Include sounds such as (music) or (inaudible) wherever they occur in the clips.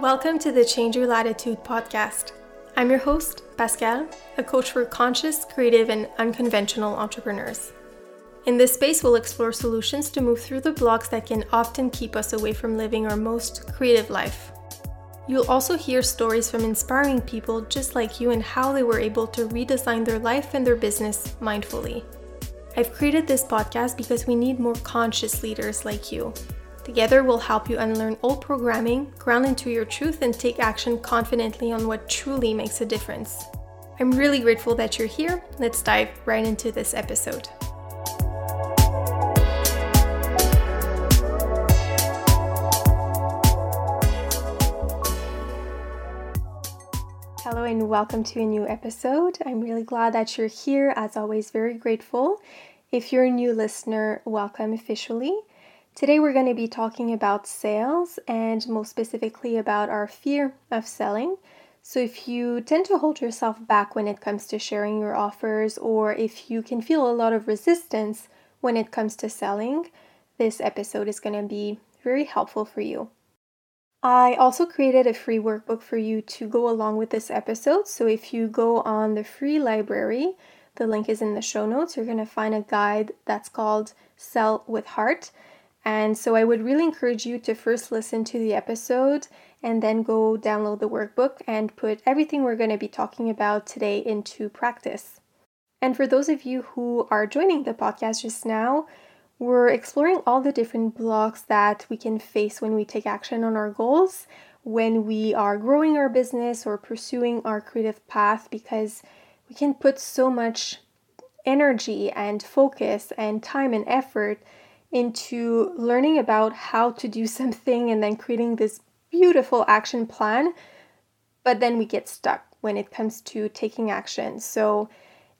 Welcome to the Change Your Latitude podcast. I'm your host, Pascal, a coach for conscious, creative, and unconventional entrepreneurs. In this space, we'll explore solutions to move through the blocks that can often keep us away from living our most creative life. You'll also hear stories from inspiring people just like you and how they were able to redesign their life and their business mindfully. I've created this podcast because we need more conscious leaders like you. Together, we'll help you unlearn old programming, ground into your truth, and take action confidently on what truly makes a difference. I'm really grateful that you're here. Let's dive right into this episode. Hello and welcome to a new episode. I'm really glad that you're here. As always, very grateful. If you're a new listener, welcome officially. Today, we're going to be talking about sales and most specifically about our fear of selling. So, if you tend to hold yourself back when it comes to sharing your offers, or if you can feel a lot of resistance when it comes to selling, this episode is going to be very helpful for you. I also created a free workbook for you to go along with this episode. So, if you go on the free library, the link is in the show notes, you're going to find a guide that's called Sell with Heart. And so I would really encourage you to first listen to the episode and then go download the workbook and put everything we're going to be talking about today into practice. And for those of you who are joining the podcast just now, we're exploring all the different blocks that we can face when we take action on our goals, when we are growing our business or pursuing our creative path, because we can put so much energy and focus and time and effort into learning about how to do (laughs) something and then creating this beautiful action plan, but then we get stuck when it comes to taking action. So,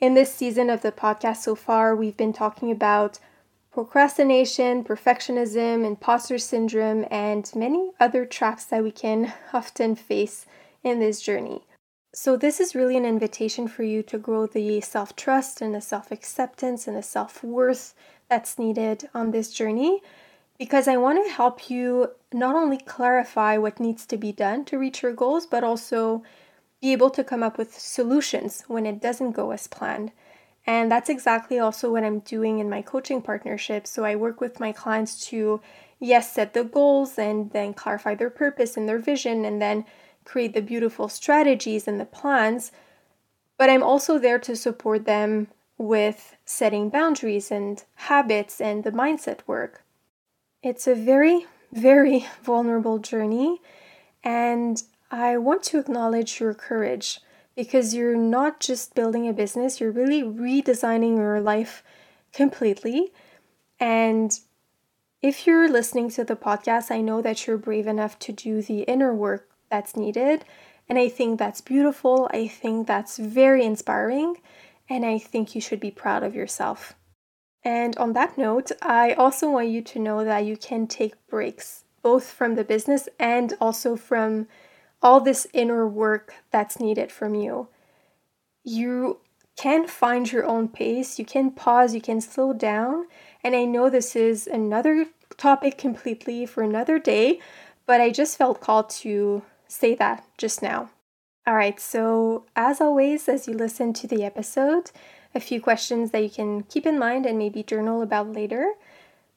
in this season of the podcast so far, we've been talking about procrastination, perfectionism, imposter syndrome, and many other traps that we can (laughs) often face in this journey. So, this is really an invitation for you to grow the self trust and the self acceptance and the self worth that's needed on this journey because I want to help you not only clarify what needs to be done to reach your goals, but also be able to come up with solutions when it doesn't go as planned. And that's exactly also what I'm doing in my coaching partnership. So I work with my clients to, yes, set the goals and then clarify their purpose and their vision and then create the beautiful strategies and the plans. But I'm also there to support them with setting boundaries and habits and the mindset work. It's a very, very (laughs) vulnerable journey, and I want to acknowledge your courage because you're not just building a business, you're really redesigning your life completely. And if you're listening to the podcast, I know that you're brave enough to do the inner work that's needed. And I think that's beautiful. I think that's very inspiring and I think you should be proud of yourself. And on that note, I also want you to know that you can take breaks, both from the business and also from all this inner work that's needed from you. You can find your own pace, you can pause, you can slow down. And I know this is another topic completely for another day, but I just felt called to say that just now. All right, so as always, as you listen to the episode, a few questions that you can keep in mind and maybe journal about later.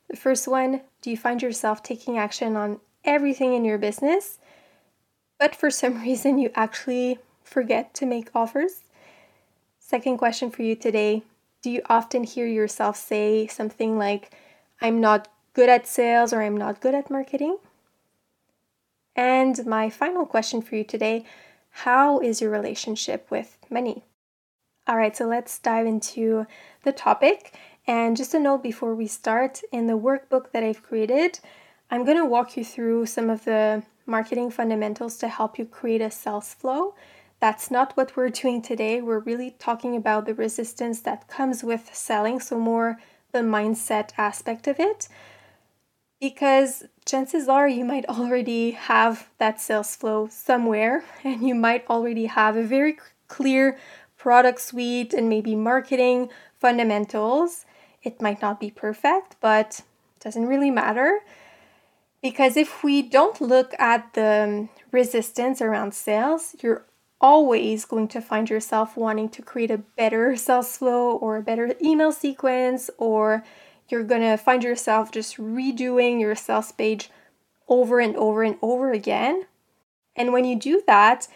The first one Do you find yourself taking action on everything in your business, but for some (laughs) reason you actually forget to make offers? Second question for you today Do you often hear yourself say something like, I'm not good at sales or I'm not good at marketing? And my final question for you today how is your relationship with money? All right, so let's dive into the topic. And just a note before we start, in the workbook that I've created, I'm going to walk you through some of the marketing fundamentals to help you create a sales flow. That's not what we're (laughs) doing today. We're really talking about the resistance that comes with selling, so more the mindset aspect of it because chances are you might already have that sales flow somewhere (laughs) and you might already have a very clear product suite and maybe marketing fundamentals. It might not be perfect, but doesn't really matter. Because if we don't look at the um, resistance around sales, you're always going to find yourself wanting to create a better (laughs) sales flow or a better email sequence, or you're going to find yourself just redoing your sales page over and over and over again. And when you do that,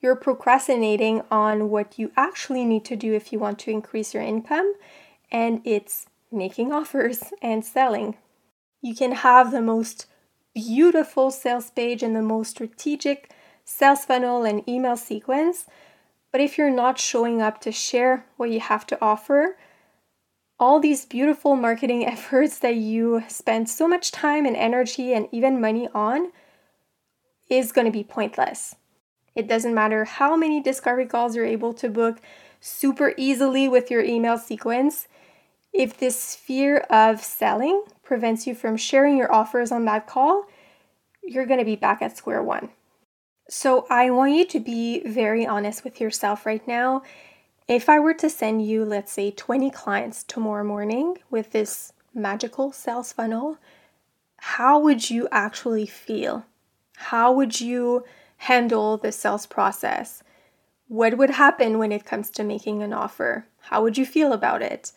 you're procrastinating on what you actually need to do if you want to increase your income, and it's making offers (laughs) and selling. You can have the most beautiful sales page and the most strategic sales funnel and email sequence, but if you're not showing up to share what you have to offer, all these beautiful marketing (laughs) efforts that you spend so much time and energy and even money on is going to be pointless. It doesn't matter how many discovery calls you're able to book super easily with your email sequence. If this fear of selling prevents you from sharing your offers on that call, you're going to be back at square one. So, I want you to be very honest with yourself right now. If I were to send you, let's say, 20 clients tomorrow morning with this magical sales funnel, how would you actually feel? How would you handle the sales process? What would happen when it comes to making an offer? How would you feel about it?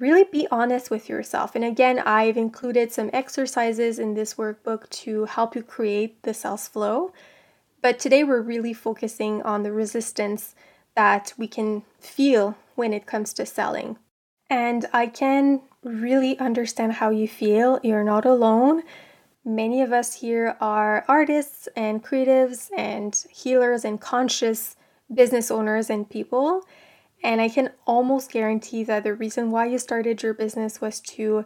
Really be honest with yourself. And again, I've included some exercises in this workbook to help you create the sales flow. But today we're really focusing on the resistance that we can feel when it comes to selling. And I can really understand how you feel. You're not alone. Many of us here are artists and creatives and healers and conscious business owners and people. And I can almost guarantee that the reason why you started your business was to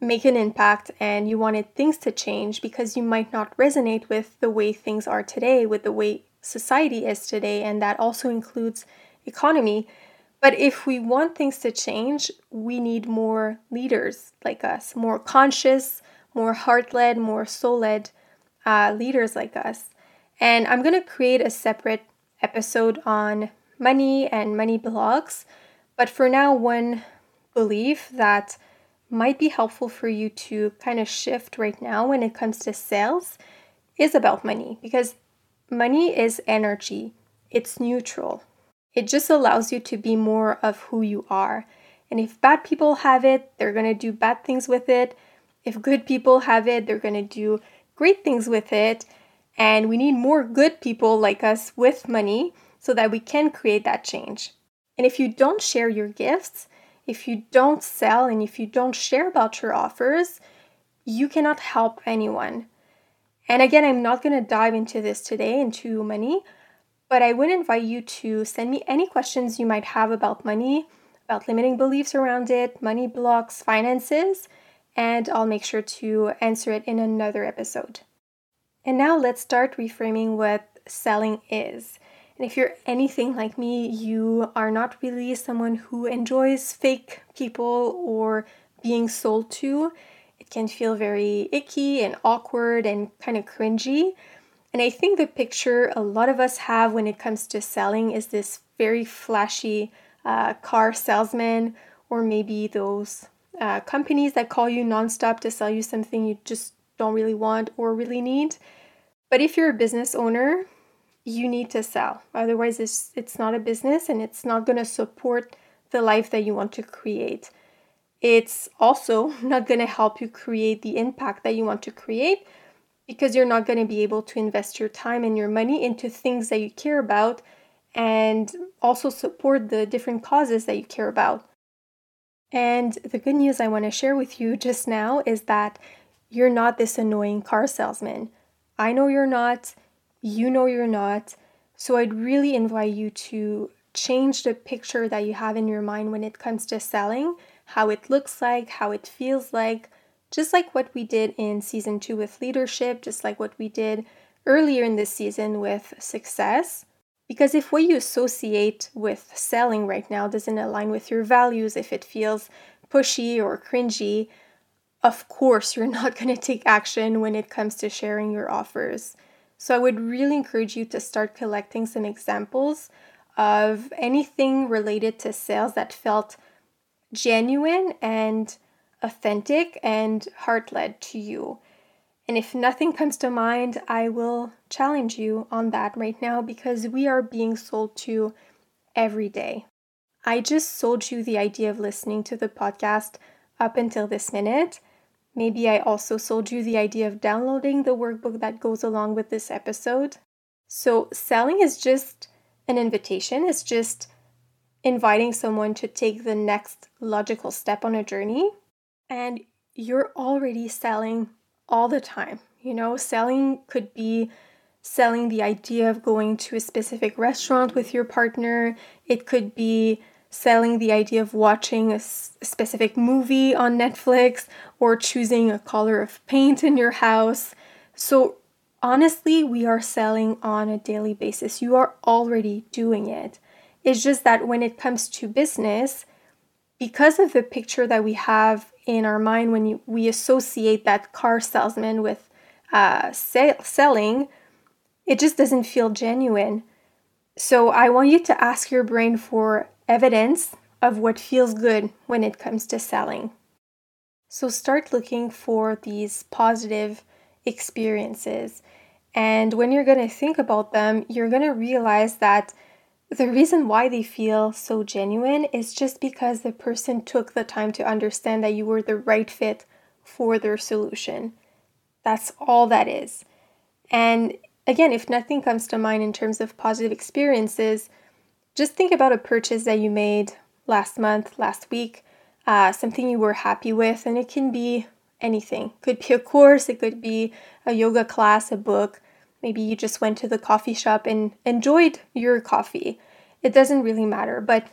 make an impact and you wanted things to change because you might not resonate with the way things are today, with the way society is today, and that also includes economy. But if we want things to change, we need more leaders like us, more conscious, more heart led, more soul led uh, leaders like us. And I'm going to create a separate episode on money and money blocks. But for now, one belief that might be helpful for you to kind of shift right now when it comes to sales is about money because money is energy, it's neutral. It just allows you to be more of who you are. And if bad people have it, they're going to do bad things with it. If good people have it, they're going to do great things with it. And we need more good people like us with money so that we can create that change. And if you don't share your gifts, if you don't sell, and if you don't share about your offers, you cannot help anyone. And again, I'm not going to dive into this today into money, but I would invite you to send me any questions you might have about money, about limiting beliefs around it, money blocks, finances and I'll make sure to answer it in another episode. And now let's start reframing what selling is. And if you're anything like me, you are not really someone who enjoys fake people or being sold to. Can feel very icky and awkward and kind of cringy. And I think the picture a lot of us have when it comes to selling is this very flashy uh, car salesman, or maybe those uh, companies that call you nonstop to sell you something you just don't really want or really need. But if you're a business owner, you need to sell. Otherwise, it's, it's not a business and it's not going to support the life that you want to create. It's also (laughs) not going to help you create the impact that you want to create because you're not going to be able to invest your time and your money into things that you care about and also support the different causes that you care about. And the good news I want to share with you just now is that you're not this annoying car salesman. I know you're not, you know you're not. So I'd really invite you to change the picture that you have in your mind when it comes to selling, how it looks like, how it feels like, just like what we did in season two with leadership, just like what we did earlier in this season with success. Because if what you associate with selling right now doesn't align with your values, if it feels pushy or cringy, of course you're (laughs) not going to take action when it comes to sharing your offers. So I would really encourage you to start collecting some examples of anything related to sales that felt genuine and authentic and heart led to you. And if nothing comes to mind, I will challenge you on that right now because we are being sold to every day. I just sold you the idea of listening to the podcast up until this minute. Maybe I also sold you the idea of downloading the workbook that goes along with this episode. So, selling is just an invitation, it's just inviting someone to take the next logical step on a journey. And you're already selling all the time. You know, selling could be selling the idea of going to a specific restaurant with your partner, it could be selling the idea of watching a, specific movie on Netflix or choosing a color of paint in your house. So, honestly, we are selling on a daily basis. You are already doing it. It's just that when it comes to business, because of the picture that we have in our mind when you, we associate that car salesman with uh, sale, selling, it just doesn't feel genuine. So I want you to ask your brain for evidence of what feels good when it comes to selling. So start looking for these positive experiences. And when you're going to think about them, you're going to realize that the reason why they feel so genuine is just because the person took the time to understand that you were the right fit for their solution. That's all that is. And again, if nothing comes to mind in terms of positive experiences, just think about a purchase that you made last month, last week, uh, something you were happy with, and it can be anything. It Could be a course, it could be a yoga class, a book, Maybe you just went to the coffee shop and enjoyed your coffee. It doesn't really matter. But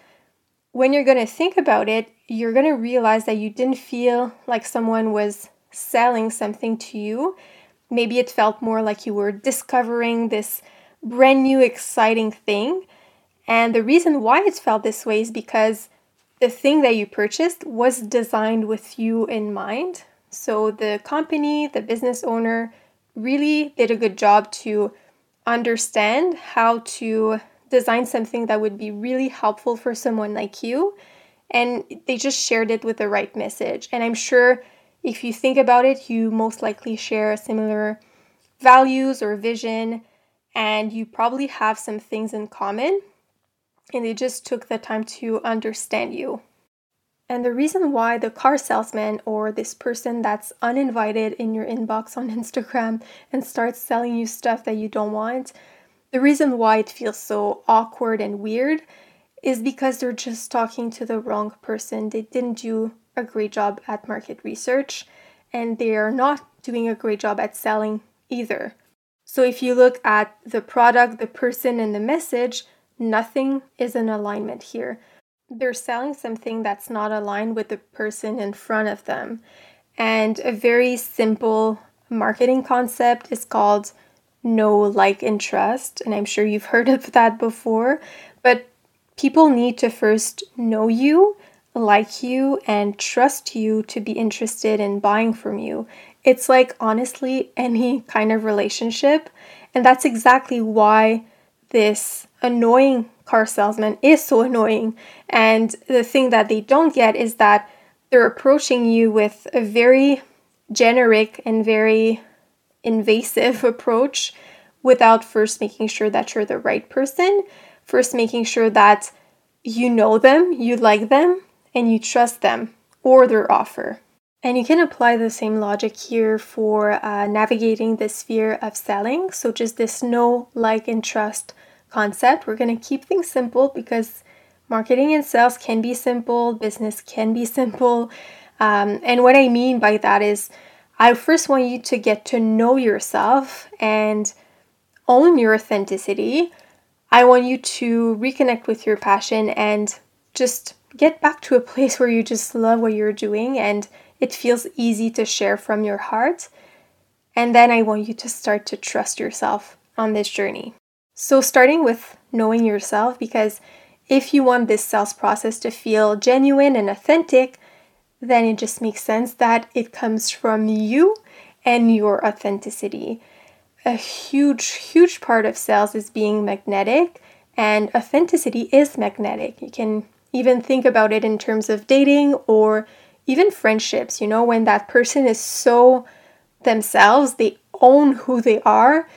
when you're going to think about it, you're going to realize that you didn't feel like someone was selling something to you. Maybe it felt more like you were discovering this brand new, exciting thing. And the reason why it felt this way is because the thing that you purchased was designed with you in mind. So the company, the business owner, really did a good job to understand how to design something that would be really helpful for someone like you. And they just shared it with the right message. And I'm sure if you think about it, you most likely share similar values or vision, and you probably have some things in common. And they just took the time to understand you. And the reason why the car salesman or this person that's uninvited in your inbox on (laughs) Instagram and starts selling you stuff that you don't want, the reason why it feels so awkward and weird is because they're just talking to the wrong person. They didn't do a great job at market research and they are not doing a great job at selling either. So if you look at the product, the person, and the message, nothing is in alignment here they're selling something that's not aligned with the person in front of them. And a very simple marketing concept is called know, like, and trust. And I'm sure you've (laughs) heard of that before. But people need to first know you, like you, and trust you to be interested in buying from you. It's like honestly (laughs) any kind of relationship. And that's exactly why this annoying car salesman is so annoying. And the thing that they don't get is that they're approaching you with a very generic and very invasive (laughs) approach without first making sure that you're the right person, first making sure that you know them, you like them, and you trust them or their offer. And you can apply the same logic here for uh, navigating the sphere of selling. So, just this know, like, and trust concept. We're going to keep things simple because marketing and sales can be simple, business can be simple. Um, and what I mean by that is, I first want you to get to know yourself and own your authenticity. I want you to reconnect with your passion and just get back to a (laughs) place where you just love what you're doing and it feels easy to share from your heart. And then I want you to start to trust yourself on this journey. So, starting with knowing yourself, because if you want this sales process to feel genuine and authentic, then it just makes sense that it comes from you and your authenticity. A huge, huge part of sales is being magnetic And authenticity is magnetic. You can even think about it in terms of dating or even friendships. You know, when that person is so themselves, they own who they are,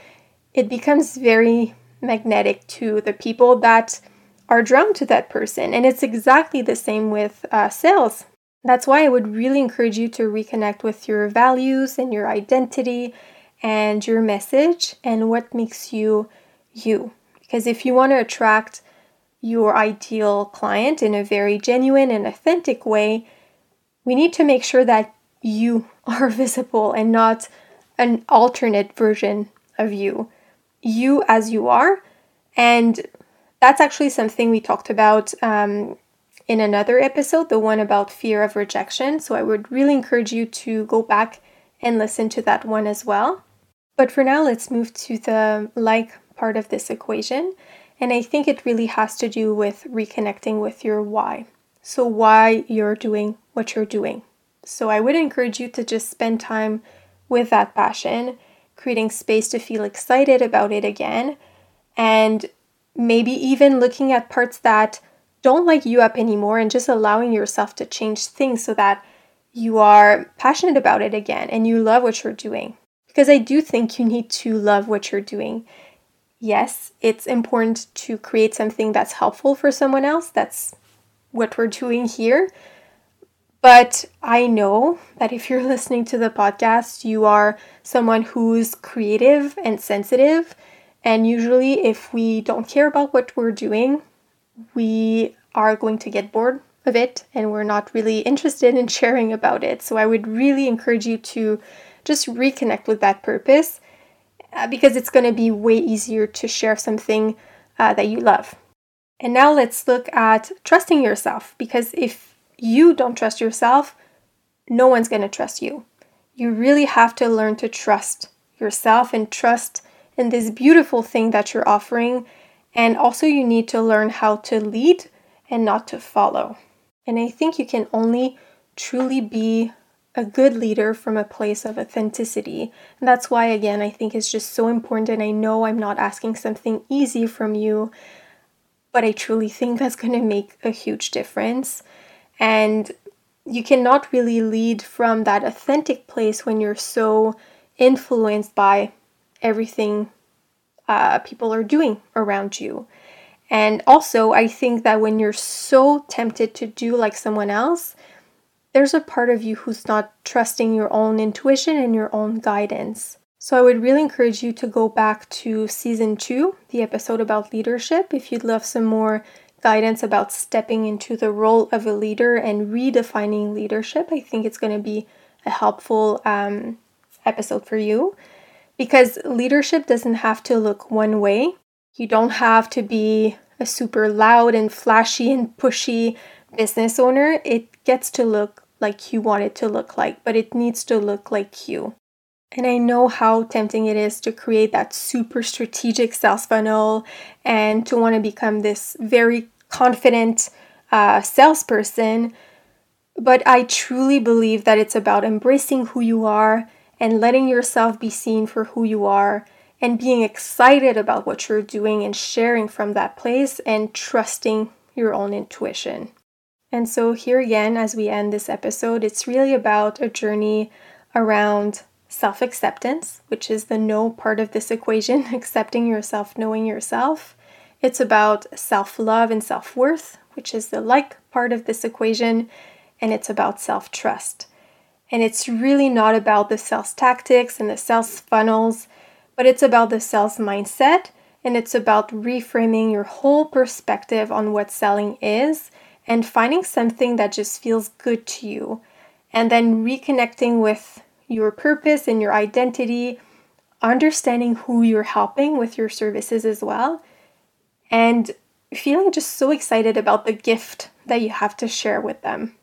it becomes very magnetic to the people that are drawn to that person. And it's exactly the same with uh, sales. That's why I would really encourage you to reconnect with your values and your identity and your message and what makes you you. Because if you want to attract your ideal client in a very genuine and authentic way, we need to make sure that you (laughs) are visible and not an alternate version of you. You as you are. And that's actually something we talked about um, in another episode, the one about fear of rejection. So I would really encourage you to go back and listen to that one as well. But for now, let's move to the like part of this equation. And I think it really has to do with reconnecting with your why. So, why you're doing what you're doing. So, I would encourage you to just spend time with that passion, creating space to feel excited about it again, and maybe even looking at parts that don't light you up anymore and just allowing yourself to change things so that you are passionate about it again and you love what you're doing. Because I do think you need to love what you're doing. Yes, it's important to create something that's helpful for someone else. That's what we're doing here. But I know that if you're (laughs) listening to the podcast, you are someone who's creative and sensitive. And usually, if we don't care about what we're doing, we are going to get bored of it and we're not really interested in (laughs) sharing about it. So I would really encourage you to just reconnect with that purpose uh, because it's going to be way easier to share something uh, that you love. And now let's look at trusting yourself because if you don't trust yourself, no one's going to trust you. You really have to learn to trust yourself and trust in this beautiful thing that you're offering and also, you need to learn how to lead and not to follow. And I think you can only truly be a good leader from a place of authenticity. And that's why, again, I think it's just so important. And I know I'm not asking something easy from you, but I truly think that's going to make a huge difference. And you cannot really lead from that authentic place when you're so influenced by everything uh, people are doing around you. And also, I think that when you're so tempted to do like someone else, there's a part of you who's not trusting your own intuition and your own guidance. So, I would really encourage you to go back to season two, the episode about leadership, if you'd love some more guidance about stepping into the role of a leader and redefining leadership. I think it's going to be a helpful um, episode for you because leadership doesn't have to look one way. You don't have to be a super loud and flashy and pushy business owner. It gets to look like you want it to look like, but it needs to look like you. And I know how tempting it is to create that super strategic sales funnel and to want to become this very confident uh, salesperson. But I truly believe that it's about embracing who you are and letting yourself be seen for who you are and being excited about what you're doing and sharing from that place and trusting your own intuition. And so, here again, as we end this episode, it's really about a journey around self acceptance, which is the know part of this equation, (laughs) accepting yourself, knowing yourself. It's about self love and self worth, which is the like part of this equation. And it's about self trust. And it's really not about the sales tactics and the sales funnels, but it's about the sales mindset and it's about reframing your whole perspective on what selling is and finding something that just feels good to you. And then reconnecting with your purpose and your identity, understanding who you're helping with your services as well, and feeling just so excited about the gift that you have to share with them.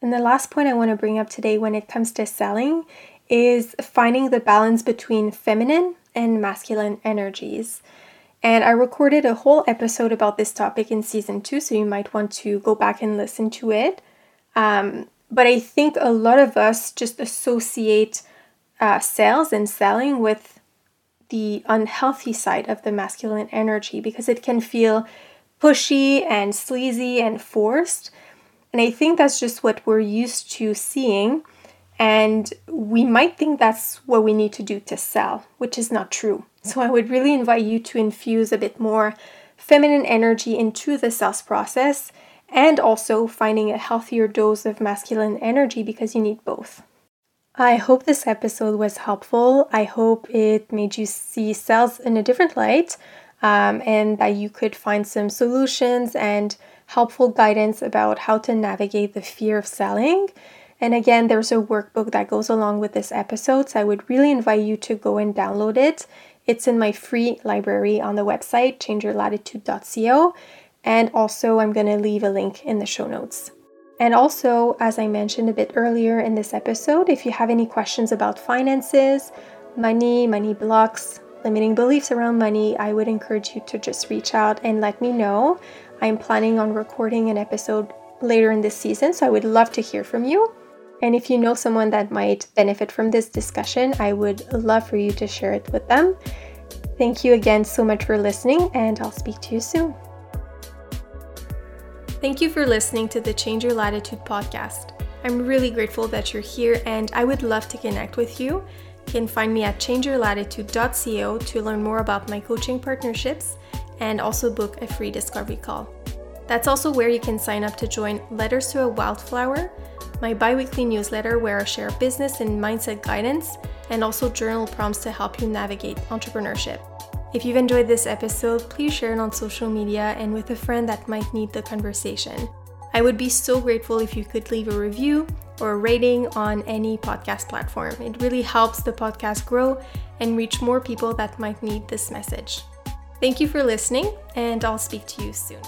And the last point I want to bring up today when it comes to selling is finding the balance between feminine and masculine energies. And I recorded a whole episode about this topic in season two, so you might want to go back and listen to it. Um, but I think a lot of us just associate uh, sales and selling with the unhealthy side of the masculine energy because it can feel pushy and sleazy and forced. And I think that's just what we're used to seeing. And we might think that's what we need to do to sell, which is not true. So I would really invite you to infuse a bit more feminine energy into the sales process and also finding a healthier dose of masculine energy because you need both. I hope this episode was helpful. I hope it made you see sales in a different light um, and that you could find some solutions and helpful guidance about how to navigate the fear of selling. And again, there's a workbook that goes along with this episode, so I would really invite you to go and download it. It's in my free library on the website, changeyourlatitude.co. And also, I'm going to leave a link in the show notes. And also, as I mentioned a bit earlier in this episode, if you have any questions about finances, money, money blocks, limiting beliefs around money, I would encourage you to just reach out and let me know. I'm planning on recording an episode later in this season, so I would love to hear from you. And if you know someone that might benefit from this discussion, I would love for you to share it with them. Thank you again so much for listening, and I'll speak to you soon. Thank you for listening to the Change Your Latitude podcast. I'm really grateful that you're here and I would love to connect with you. You can find me at changeyourlatitude.co to learn more about my coaching partnerships and also book a free discovery call. That's also where you can sign up to join Letters to a Wildflower, my bi weekly newsletter where I share business and mindset guidance and also journal prompts to help you navigate entrepreneurship. If you've enjoyed this episode, please share it on social media and with a friend that might need the conversation. I would be so grateful if you could leave a review or a rating on any podcast platform. It really helps the podcast grow and reach more people that might need this message. Thank you for listening, and I'll speak to you soon.